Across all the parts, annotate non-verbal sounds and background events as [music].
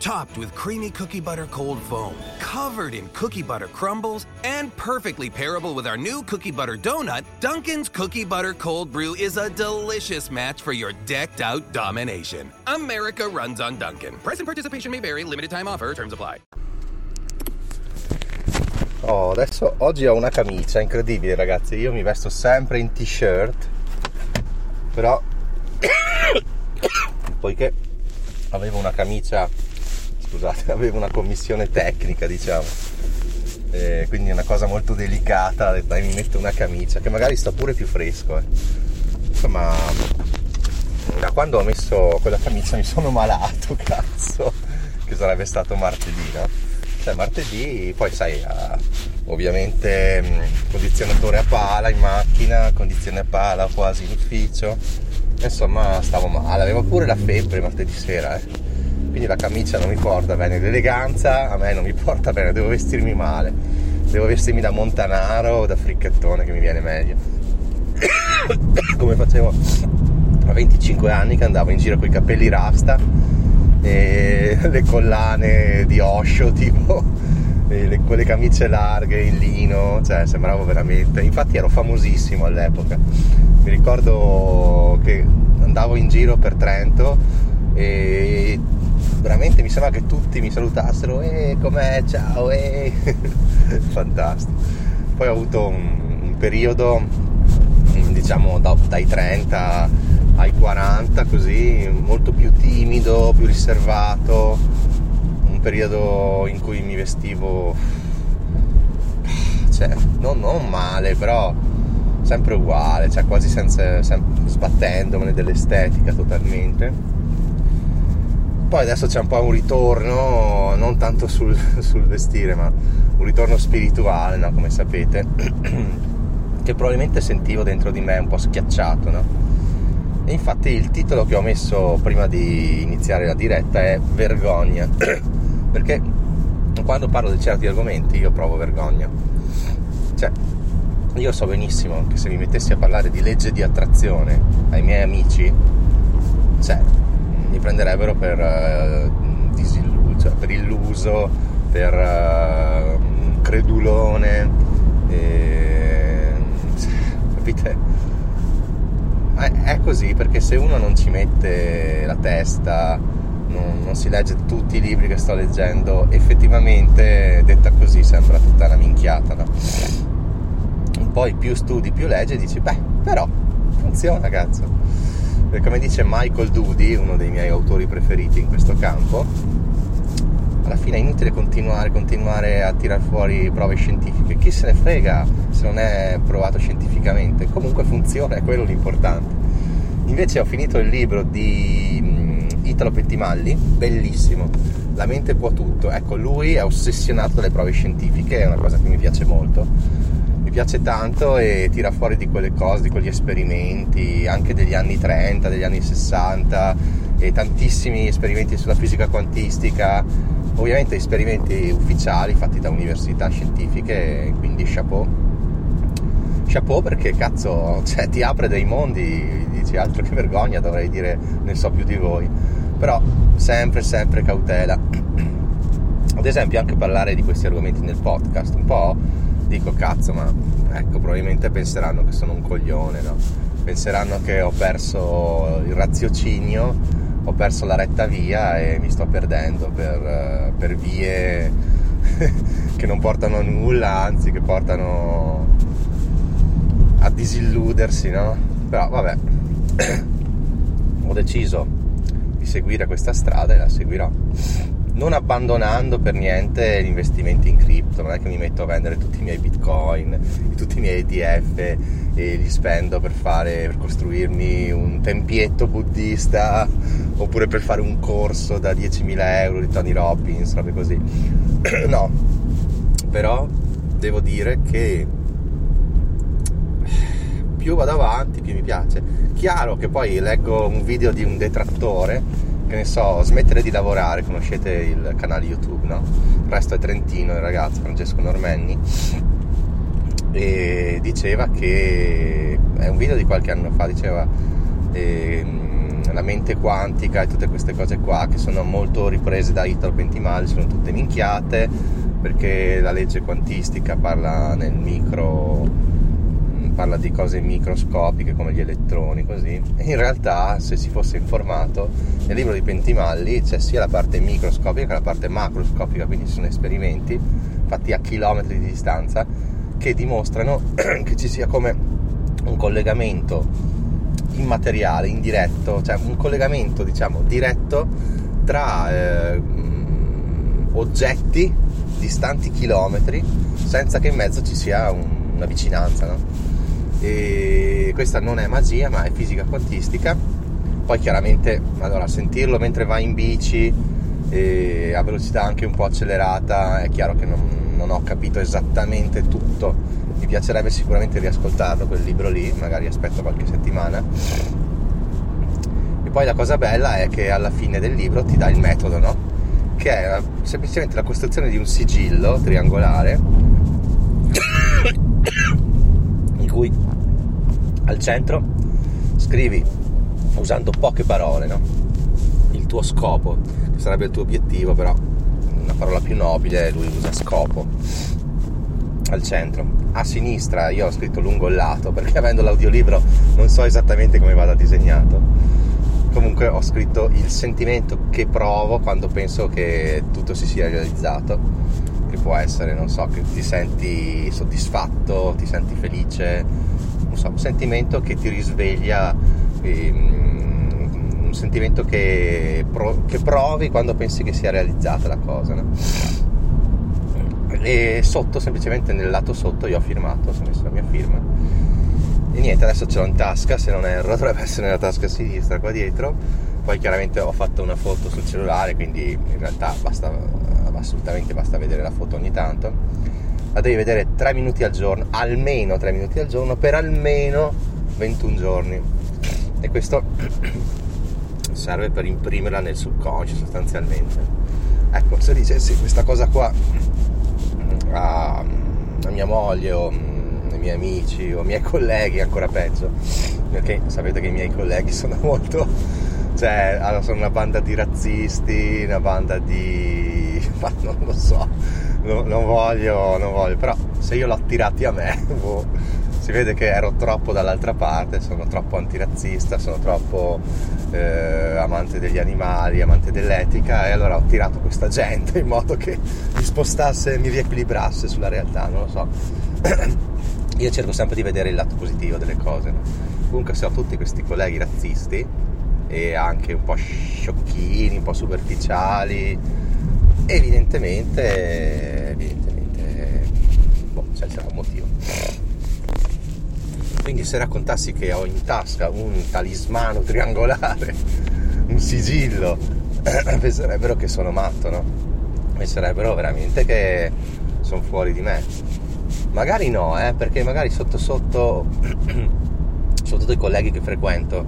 Topped with creamy cookie butter cold foam, covered in cookie butter crumbles, and perfectly pairable with our new cookie butter donut, Dunkin's Cookie Butter Cold Brew is a delicious match for your decked out domination. America runs on Dunkin'. Present participation may vary, limited time offer, terms apply. Oh, adesso oggi ho una camicia incredibile, ragazzi. Io mi vesto sempre in t-shirt, però [coughs] poiché avevo una camicia scusate, [laughs] avevo una commissione tecnica, diciamo. E quindi è una cosa molto delicata, dai, mi metto una camicia, che magari sta pure più fresco. Eh. Insomma, da quando ho messo quella camicia mi sono malato, [laughs] cazzo, che sarebbe stato martedì, no? Cioè martedì, poi sai, ovviamente condizionatore a pala in macchina, condizione a pala quasi in ufficio, insomma stavo male, avevo pure la febbre martedì sera, eh quindi la camicia non mi porta bene, l'eleganza a me non mi porta bene, devo vestirmi male, devo vestirmi da montanaro o da fricchettone che mi viene meglio. [coughs] Come facevo a 25 anni che andavo in giro con i capelli rasta e [laughs] le collane di Osho [laughs] tipo le, quelle camicie larghe in lino, cioè sembravo veramente, infatti ero famosissimo all'epoca. Mi ricordo che andavo in giro per Trento e veramente mi sembra che tutti mi salutassero e com'è, ciao, e [laughs] fantastico. Poi ho avuto un, un periodo, diciamo, da, dai 30 ai 40, così, molto più timido, più riservato, un periodo in cui mi vestivo, [sighs] cioè, non, non male, però sempre uguale, cioè quasi senza, sempre, sbattendomene dell'estetica totalmente poi adesso c'è un po' un ritorno, non tanto sul, sul vestire, ma un ritorno spirituale, no? come sapete, [clears throat] che probabilmente sentivo dentro di me un po' schiacciato. No? E infatti il titolo che ho messo prima di iniziare la diretta è Vergogna, [clears throat] perché quando parlo di certi argomenti io provo vergogna. Cioè, io so benissimo che se mi mettessi a parlare di legge di attrazione ai miei amici, cioè, mi prenderebbero per uh, disilluso, cioè per illuso, per uh, credulone, e, [laughs] capite? È, è, così perché se uno non ci mette la testa, non, non si legge tutti i libri che sto leggendo, effettivamente detta così sembra tutta una minchiata, no? Poi più studi, più leggi dici, beh, però funziona, cazzo come dice Michael Doody, uno dei miei autori preferiti in questo campo, alla fine è inutile continuare, continuare a tirar fuori prove scientifiche, chi se ne frega se non è provato scientificamente, comunque funziona, è quello l'importante. Invece ho finito il libro di mm, Italo Pettimalli, bellissimo, La mente può tutto, ecco lui è ossessionato dalle prove scientifiche, è una cosa che mi piace molto mi piace tanto e tira fuori di quelle cose, di quegli esperimenti, anche degli anni 30, degli anni 60 e tantissimi esperimenti sulla fisica quantistica, ovviamente esperimenti ufficiali fatti da università scientifiche, quindi chapeau. Chapeau perché cazzo, [laughs] cioè, ti apre dei mondi, dici altro che vergogna, dovrei dire ne so più di voi, però sempre, sempre cautela. Ad esempio anche parlare di questi argomenti nel podcast, un po' dico cazzo, ma ecco, probabilmente penseranno che sono un coglione, no? Penseranno che ho perso il raziocinio, ho perso la retta via e mi sto perdendo per, per vie [laughs] che non portano a nulla, anzi che portano a disilludersi, no? Però vabbè, [clears throat] ho deciso di seguire questa strada e la seguirò non abbandonando per niente gli investimenti in cripto, non è che mi metto a vendere tutti i miei bitcoin, tutti i miei ETF e li spendo per, fare, per costruirmi un tempietto buddista oppure per fare un corso da 10.000 euro di Tony Robbins, robe così. [clears throat] no, però devo dire che più vado avanti più mi piace. Chiaro che poi leggo un video di un detrattore che ne so, smettere di lavorare, conoscete il canale YouTube, no? Il resto è Trentino, il ragazzo Francesco Normenni, e diceva che, è un video di qualche anno fa, diceva eh, la mente quantica e tutte queste cose qua che sono molto riprese da Italo Pentimali, sono tutte minchiate perché la legge quantistica parla nel micro parla di cose microscopiche come gli elettroni così in realtà se si fosse informato nel libro di Pentimalli c'è sia la parte microscopica che la parte macroscopica quindi sono esperimenti fatti a chilometri di distanza che dimostrano [clears throat] che ci sia come un collegamento immateriale, indiretto, cioè un collegamento diciamo diretto tra eh, oggetti distanti chilometri senza che in mezzo ci sia un, una vicinanza. No? E questa non è magia ma è fisica quantistica. Poi chiaramente allora sentirlo mentre vai in bici a velocità anche un po' accelerata è chiaro che non, non, ho capito esattamente tutto. Mi piacerebbe sicuramente riascoltarlo quel libro lì magari aspetto qualche settimana. E poi la cosa bella è che alla fine del libro ti dà il metodo no? che è semplicemente la costruzione di un sigillo triangolare cui al centro scrivi usando poche parole no? il tuo scopo, che sarebbe il tuo obiettivo, però una parola più nobile, lui usa scopo al centro. A sinistra io ho scritto lungo il lato perché avendo l'audiolibro non so esattamente come vada disegnato. Comunque ho scritto il sentimento che provo quando penso che tutto si sia realizzato, può essere, non so, che ti senti soddisfatto, ti senti felice, so, un sentimento che ti risveglia, ehm, un sentimento che, pro, che, provi quando pensi che sia realizzata la cosa. No? E sotto, semplicemente nel lato sotto, io ho firmato, ho messo la mia firma. E niente, adesso ce l'ho in tasca, se non erro, [laughs] dovrebbe essere nella tasca sinistra qua dietro. Poi chiaramente ho fatto una foto sul cellulare, quindi in realtà basta, assolutamente basta vedere la foto ogni tanto la devi vedere 3 minuti al giorno, almeno 3 minuti al giorno, per almeno 21 giorni. E questo [clears throat] serve per imprimerla nel subconscio sostanzialmente. Ecco, se dicessi questa cosa qua a, a mia moglie o mm, ai miei amici o ai miei [laughs] colleghi, ancora peggio, perché sapete che i miei colleghi sono molto, cioè, sono una banda di razzisti, una banda di... [laughs] ma non lo so, no, non voglio, non voglio, però se io l'ho attirati a me, [laughs] boh, si vede che ero troppo dall'altra parte, sono troppo antirazzista, sono troppo eh, amante degli animali, amante dell'etica e allora ho tirato questa [laughs] gente in modo che mi spostasse, mi riequilibrasse sulla realtà, non lo so. [clears throat] io cerco sempre di vedere il lato positivo delle cose. No? Comunque se ho tutti questi colleghi razzisti e anche un po' sciocchini, un po' superficiali, evidentemente, evidentemente boh, c'è un motivo. Quindi se raccontassi che ho in tasca un talismano triangolare, [laughs] un sigillo, [clears throat] penserebbero che sono matto, no? Penserebbero veramente che sono fuori di me. Magari no, eh, perché magari sotto sotto, [clears throat] soprattutto i colleghi che frequento,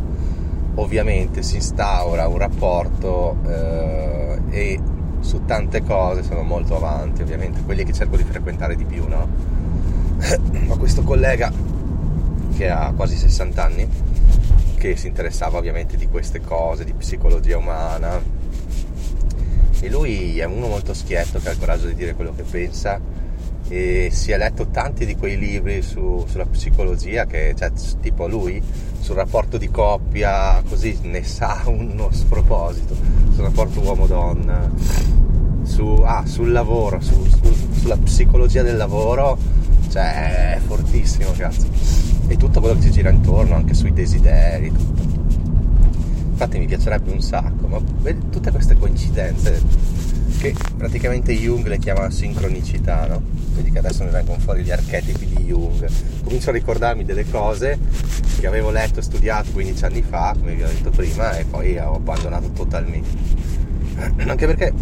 ovviamente si instaura un rapporto eh, e su tante cose sono molto avanti, ovviamente, quelli che cerco di frequentare di più, no? [clears throat] Ho questo collega che ha quasi 60 anni, che si interessava ovviamente di queste cose, di psicologia umana. E lui è uno molto schietto che ha il coraggio di dire quello che pensa e si è letto tanti di quei libri su, sulla psicologia che, cioè, tipo lui, sul rapporto di coppia, così ne sa [laughs] uno sproposito, sul rapporto uomo-donna, su, ah, sul lavoro, su, su, sulla psicologia del lavoro, cioè è fortissimo, cazzo. E tutto quello che ci gira intorno, anche sui desideri, tutto. Infatti mi piacerebbe un sacco, ma tutte queste coincidenze che praticamente Jung le chiama sincronicità, no? Vedi che adesso mi vengono fuori gli archetipi di Jung. Comincio a ricordarmi delle cose che avevo letto e studiato 15 anni fa, come vi ho detto prima, e poi ho abbandonato totalmente. [clears throat] Anche perché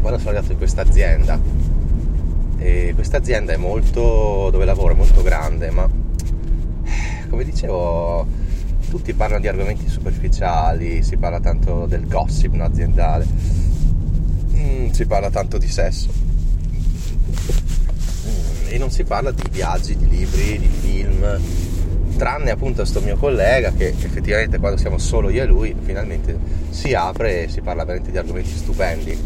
quando sono arrivato in questa azienda, questa azienda è molto, dove lavoro è molto grande, ma come dicevo tutti parlano di argomenti superficiali, si parla tanto del gossip no, aziendale, mm, si parla tanto di sesso e non si parla di viaggi, di libri, di film, tranne appunto questo mio collega che effettivamente quando siamo solo io e lui finalmente si apre e si parla veramente di argomenti stupendi.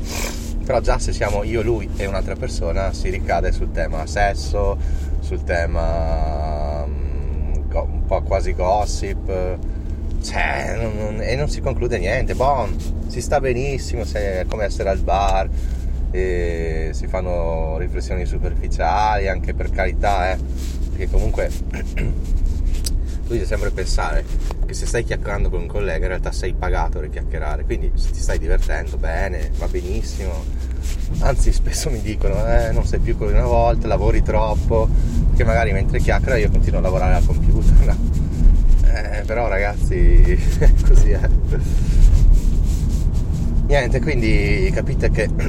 Però già se siamo io, lui e un'altra persona si ricade sul tema sesso, sul tema um, un po' quasi gossip cioè, non, non, e non si conclude niente, bon, si sta benissimo, è come essere al bar, si fanno riflessioni superficiali, anche per carità, eh, perché comunque [clears throat] tu devi sempre pensare che se stai chiacchierando con un collega in realtà sei pagato per chiacchierare, quindi se ti stai divertendo bene, va benissimo. Anzi, spesso mi dicono, eh, non sei più come una volta, lavori troppo, che magari mentre chiacchiera io continuo a lavorare al computer. No? [laughs] Eh, però ragazzi, [laughs] così è. Niente, quindi capite che [clears throat] del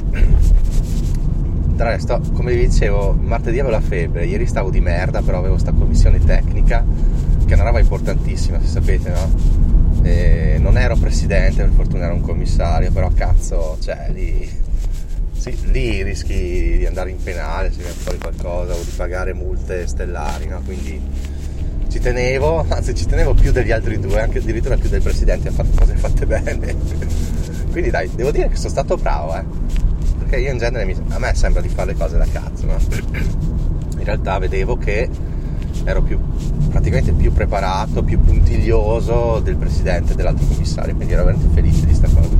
resto, come vi dicevo, martedì avevo la febbre, ieri stavo di merda, però avevo questa commissione tecnica che è una roba importantissima, se sapete, no? E non ero presidente, per fortuna ero un commissario, però cazzo, cioè lì, sì, lì rischi di andare in penale se viene fuori qualcosa o di pagare multe stellari, no? Quindi ci tenevo, [laughs] anzi ci tenevo più degli altri due, anche addirittura più del presidente a fare cose fatte bene. [laughs] Quindi dai, devo dire che sono stato bravo, eh. Perché io in genere mi, a me sembra di fare le cose da cazzo, no? In realtà vedevo che ero più, praticamente più preparato, più puntiglioso del presidente e dell'altro commissario, quindi ero veramente felice di questa cosa.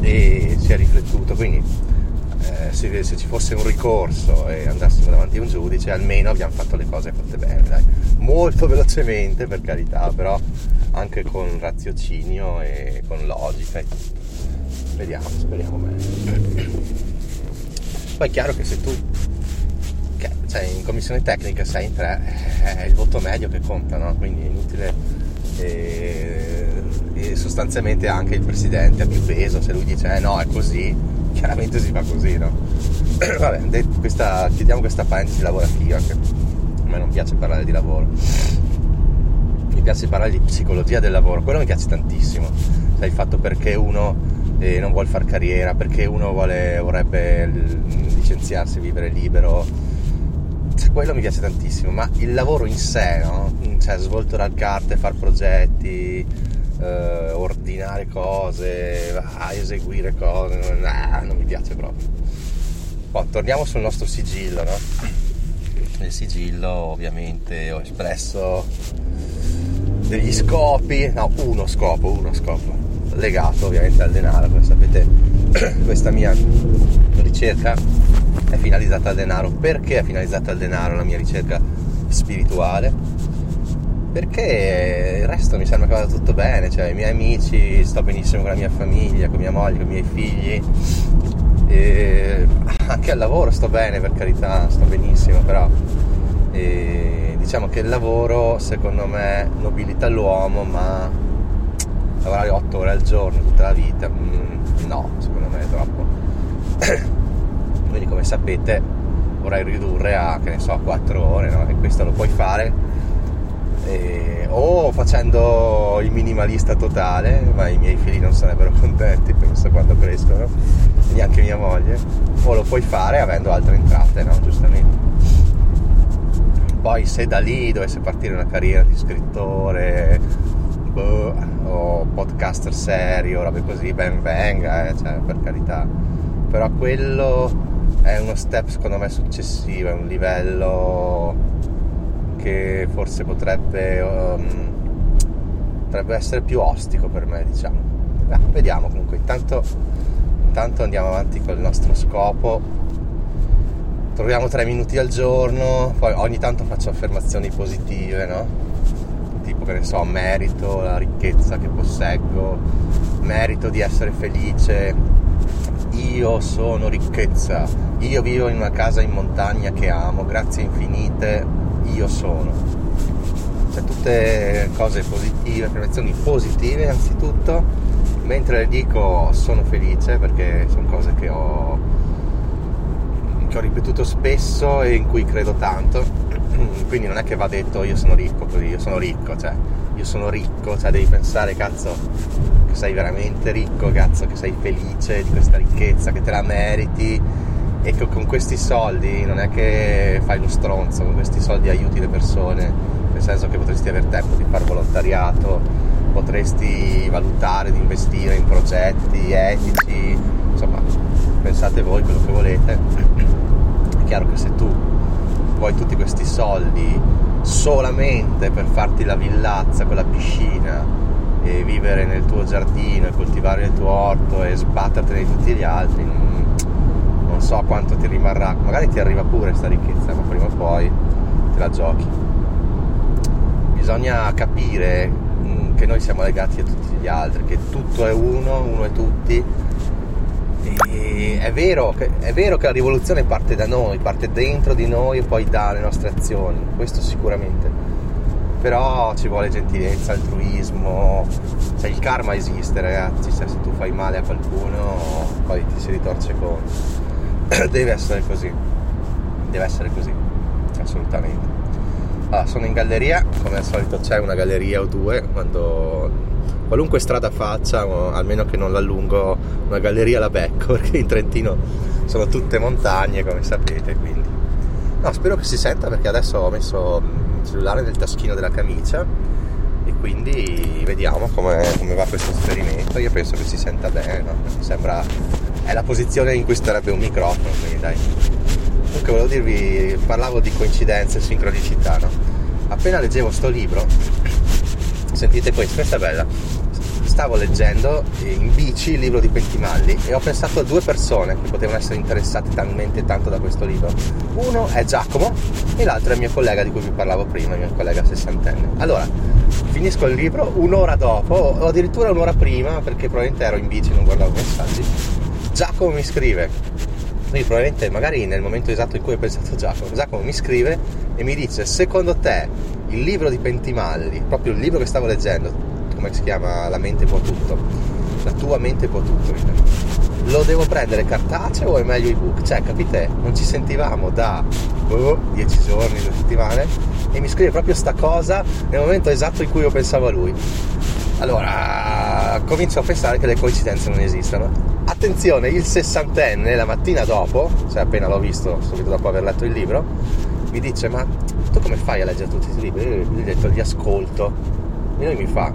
E si è riflettuto, quindi eh, se, se, ci fosse un ricorso e andassimo davanti a un giudice, almeno abbiamo fatto le cose fatte bene, dai. Molto velocemente, per carità, però anche con raziocinio e con logica e tutto. Vediamo, speriamo bene. Poi è chiaro che se tu cioè in commissione tecnica 6 in 3 è il voto medio che conta, no? quindi è inutile e, e, sostanzialmente anche il presidente ha più peso, se lui dice eh no è così, [laughs] chiaramente si fa così, no? [clears throat] Vabbè, questa, chiudiamo questa parentesi lavorativa che a me non piace parlare di lavoro. Piace parlare di psicologia del lavoro, quello mi piace tantissimo. Cioè il fatto perché uno eh, non vuole fare carriera, perché uno vuole, vorrebbe licenziarsi, vivere libero, quello mi piace tantissimo, ma il lavoro in sé, no? Cioè svoltare carte, fare progetti, eh, ordinare cose, ah, eseguire cose, nah, non mi piace proprio. Poi torniamo sul nostro sigillo, no? Nel sigillo ovviamente ho espresso degli scopi, no, uno scopo, uno scopo, legato ovviamente al denaro, come sapete [clears throat] questa mia ricerca è finalizzata al denaro. Perché è finalizzata al denaro la mia ricerca spirituale? Perché il resto mi sembra che vada tutto bene, cioè i miei amici, sto benissimo con la mia famiglia, con mia moglie, con i miei figli, e anche al lavoro sto bene per carità, sto benissimo, però e diciamo che il lavoro secondo me nobilita l'uomo, ma lavorare 8 ore al giorno tutta la vita, mm, no, secondo me è troppo. [coughs] quindi come sapete vorrei ridurre a che ne so 4 ore no? e questo lo puoi fare e, o facendo il minimalista totale ma i miei figli non sarebbero contenti questo quando crescono neanche mia moglie o lo puoi fare avendo altre entrate no? giustamente poi se da lì dovesse partire una carriera di scrittore boh, o podcaster serio robe così ben venga eh, cioè, per carità però quello è uno step secondo me successivo, è un livello che forse potrebbe, um, potrebbe essere più ostico per me, diciamo. Beh, vediamo comunque, intanto, intanto andiamo avanti col nostro scopo. Troviamo tre minuti al giorno, poi ogni tanto faccio affermazioni positive, no? Tipo che ne so, merito la ricchezza che posseggo, merito di essere felice, io sono ricchezza, io vivo in una casa in montagna che amo, grazie infinite, io sono. Cioè tutte cose positive, affermazioni positive anzitutto, mentre le dico sono felice perché sono cose che ho che ho ripetuto spesso e in cui credo tanto. [clears throat] Quindi non è che va detto io sono ricco così, io sono ricco, cioè io sono ricco, cioè devi pensare cazzo che sei veramente ricco, cazzo che sei felice di questa ricchezza, che te la meriti e che con questi soldi non è che fai lo stronzo, con questi soldi aiuti le persone, nel senso che potresti avere tempo di fare volontariato, potresti valutare di investire in progetti etici, insomma, pensate voi quello che volete. Chiaro che se tu vuoi tutti questi soldi solamente per farti la villazza con la piscina e vivere nel tuo giardino e coltivare il tuo orto e sbattertene di tutti gli altri, non so quanto ti rimarrà, magari ti arriva pure questa ricchezza, ma prima o poi te la giochi. Bisogna capire mm, che noi siamo legati a tutti gli altri, che tutto è uno, uno è tutti. E è vero, che, è vero che la rivoluzione parte da noi, parte dentro di noi e poi dalle nostre azioni, questo sicuramente. Però ci vuole gentilezza, altruismo, cioè il karma esiste ragazzi, cioè, se tu fai male a qualcuno poi ti si ritorce contro. [clears throat] Deve essere così. Deve essere così assolutamente allora, sono in galleria come al solito c'è una galleria o due quando qualunque strada faccia almeno che non l'allungo una galleria la becco [laughs] perché in Trentino sono tutte montagne come sapete quindi no spero che si senta perché adesso ho messo il cellulare nel taschino della camicia e quindi vediamo come, va questo esperimento io penso che si senta bene no? sembra è la posizione in cui starebbe un microfono, quindi dai. Comunque volevo dirvi, parlavo di coincidenze e sincronicità, no? Appena leggevo sto libro, sentite questo, questa è bella. Stavo leggendo in bici il libro di Pentimalli e ho pensato a due persone che potevano essere interessate talmente tanto da questo libro. Uno è Giacomo e l'altro è il mio collega di cui vi parlavo prima, il mio collega sessantenne. Allora, finisco il libro un'ora dopo, o addirittura un'ora prima, perché probabilmente ero in bici e non guardavo messaggi Giacomo mi scrive, quindi probabilmente magari nel momento esatto in cui ho pensato Giacomo, Giacomo mi scrive e mi dice secondo te il libro di Pentimalli, proprio il libro che stavo leggendo, come si chiama La mente può tutto, la tua mente può tutto, lo devo prendere cartaceo o è meglio ebook? Cioè, capite? Non ci sentivamo da oh, dieci giorni, due settimane e mi scrive proprio sta cosa nel momento esatto in cui io pensavo a lui. Allora, comincio a pensare che le coincidenze non esistono attenzione, il sessantenne la mattina dopo, cioè appena l'ho visto, subito dopo aver letto il libro, mi dice ma tu come fai a leggere tutti questi libri? Io gli ho detto li ascolto e lui mi fa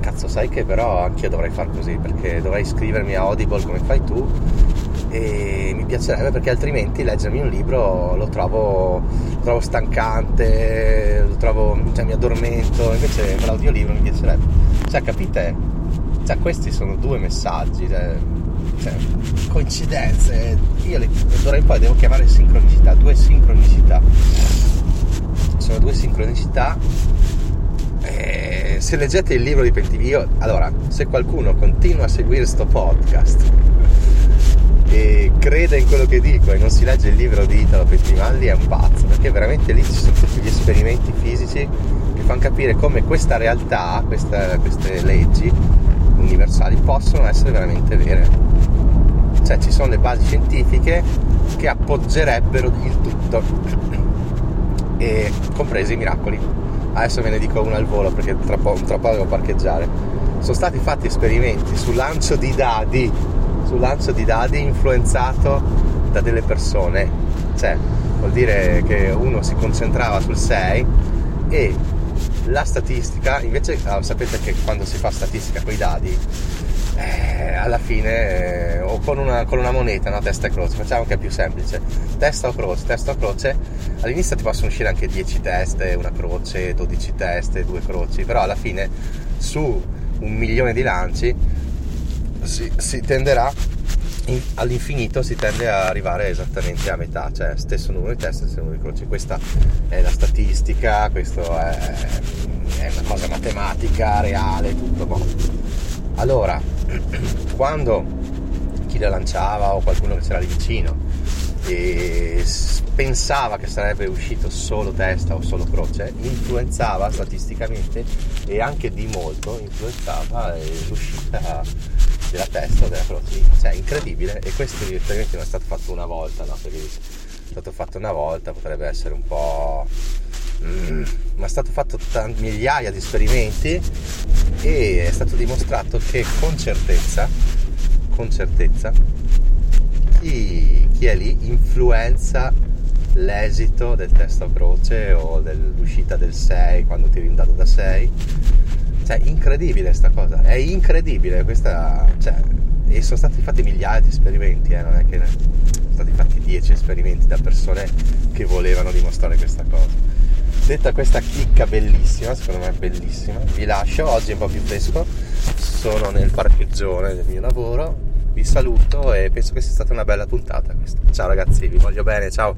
cazzo sai che però anch'io dovrei far così perché dovrei iscrivermi a Audible come fai tu e mi piacerebbe perché altrimenti leggermi un libro lo trovo, lo trovo stancante, lo trovo, cioè mi addormento, invece l'audiolibro mi piacerebbe. Cioè capite? Cioè questi sono due messaggi. Cioè, cioè, coincidenze, io le, d'ora in poi devo chiamare sincronicità, due sincronicità. Sono due sincronicità. E se leggete il libro di Pentivio, allora, se qualcuno continua a seguire questo podcast e crede in quello che dico e non si legge il libro di Italo Pettimalli è un pazzo, perché veramente lì ci sono tutti gli esperimenti fisici che fanno capire come questa realtà, questa, queste leggi universali possono essere veramente vere cioè ci sono le basi scientifiche che appoggerebbero il tutto, e compresi i miracoli. Adesso ve ne dico uno al volo perché tra poco, tra poco devo parcheggiare. Sono stati fatti esperimenti sul lancio di dadi, sul lancio di dadi influenzato da delle persone, cioè vuol dire che uno si concentrava sul 6 e la statistica, invece ah, sapete che quando si fa statistica con i dadi eh, alla fine eh, o con una, con una moneta, no? testa e croce, facciamo che è più semplice, testa o croce, testa o croce, all'inizio ti possono uscire anche 10 teste, una croce, 12 teste, due croci, però alla fine su un milione di lanci si, si tenderà in, all'infinito si tende a arrivare esattamente a metà, cioè stesso numero di teste, stesso numero di croci. Questa è la statistica, questo è, è una cosa matematica, reale, tutto. Boh. Allora, quando chi la lanciava o qualcuno che c'era lì vicino e pensava che sarebbe uscito solo testa o solo croce, influenzava statisticamente e anche di molto influenzava l'uscita della testa o della carrozzeria. Cioè, incredibile. E questo esperimento non è stato fatto una volta, no? Perché è stato fatto una volta, potrebbe essere un po'. Mm, ma è stato fatto t- migliaia di esperimenti e è stato dimostrato che con certezza, con certezza, chi, chi è lì influenza l'esito del testo a croce o dell'uscita del 6 quando tiri un dado da 6 cioè incredibile sta cosa è incredibile questa cioè, e sono stati fatti migliaia di esperimenti eh, non è che ne, sono stati fatti 10 esperimenti da persone che volevano dimostrare questa cosa detta questa chicca bellissima secondo me bellissima. Vi lascio oggi è un po' più fresco. Sono nel parcheggione del mio lavoro. Vi saluto e penso che sia stata una bella puntata questa. Ciao ragazzi vi voglio bene ciao